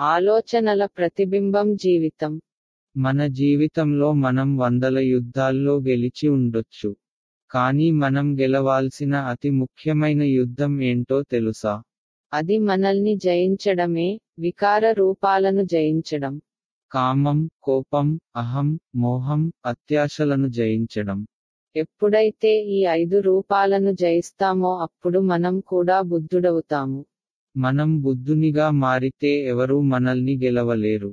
ఆలోచనల ప్రతిబింబం జీవితం. మన జీవితంలో మనం వందల యుద్ధాల్లో గెలిచి ఉండొచ్చు. కానీ మనం గెలవాల్సిన అతి ముఖ్యమైన యుద్ధం ఏంటో తెలుసా? అది మనల్ని జయించడమే వికార రూపాలను జయించడం. కామం కోపం అహం మోహం అత్యాశలను జయించడం. ఎప్పుడైతే ఈ ఐదు రూపాలను జయిస్తామో అప్పుడు మనం కూడా బుద్ధుడవుతాము. మనం బుద్ధునిగా మారితే ఎవరూ మనల్ని గెలవలేరు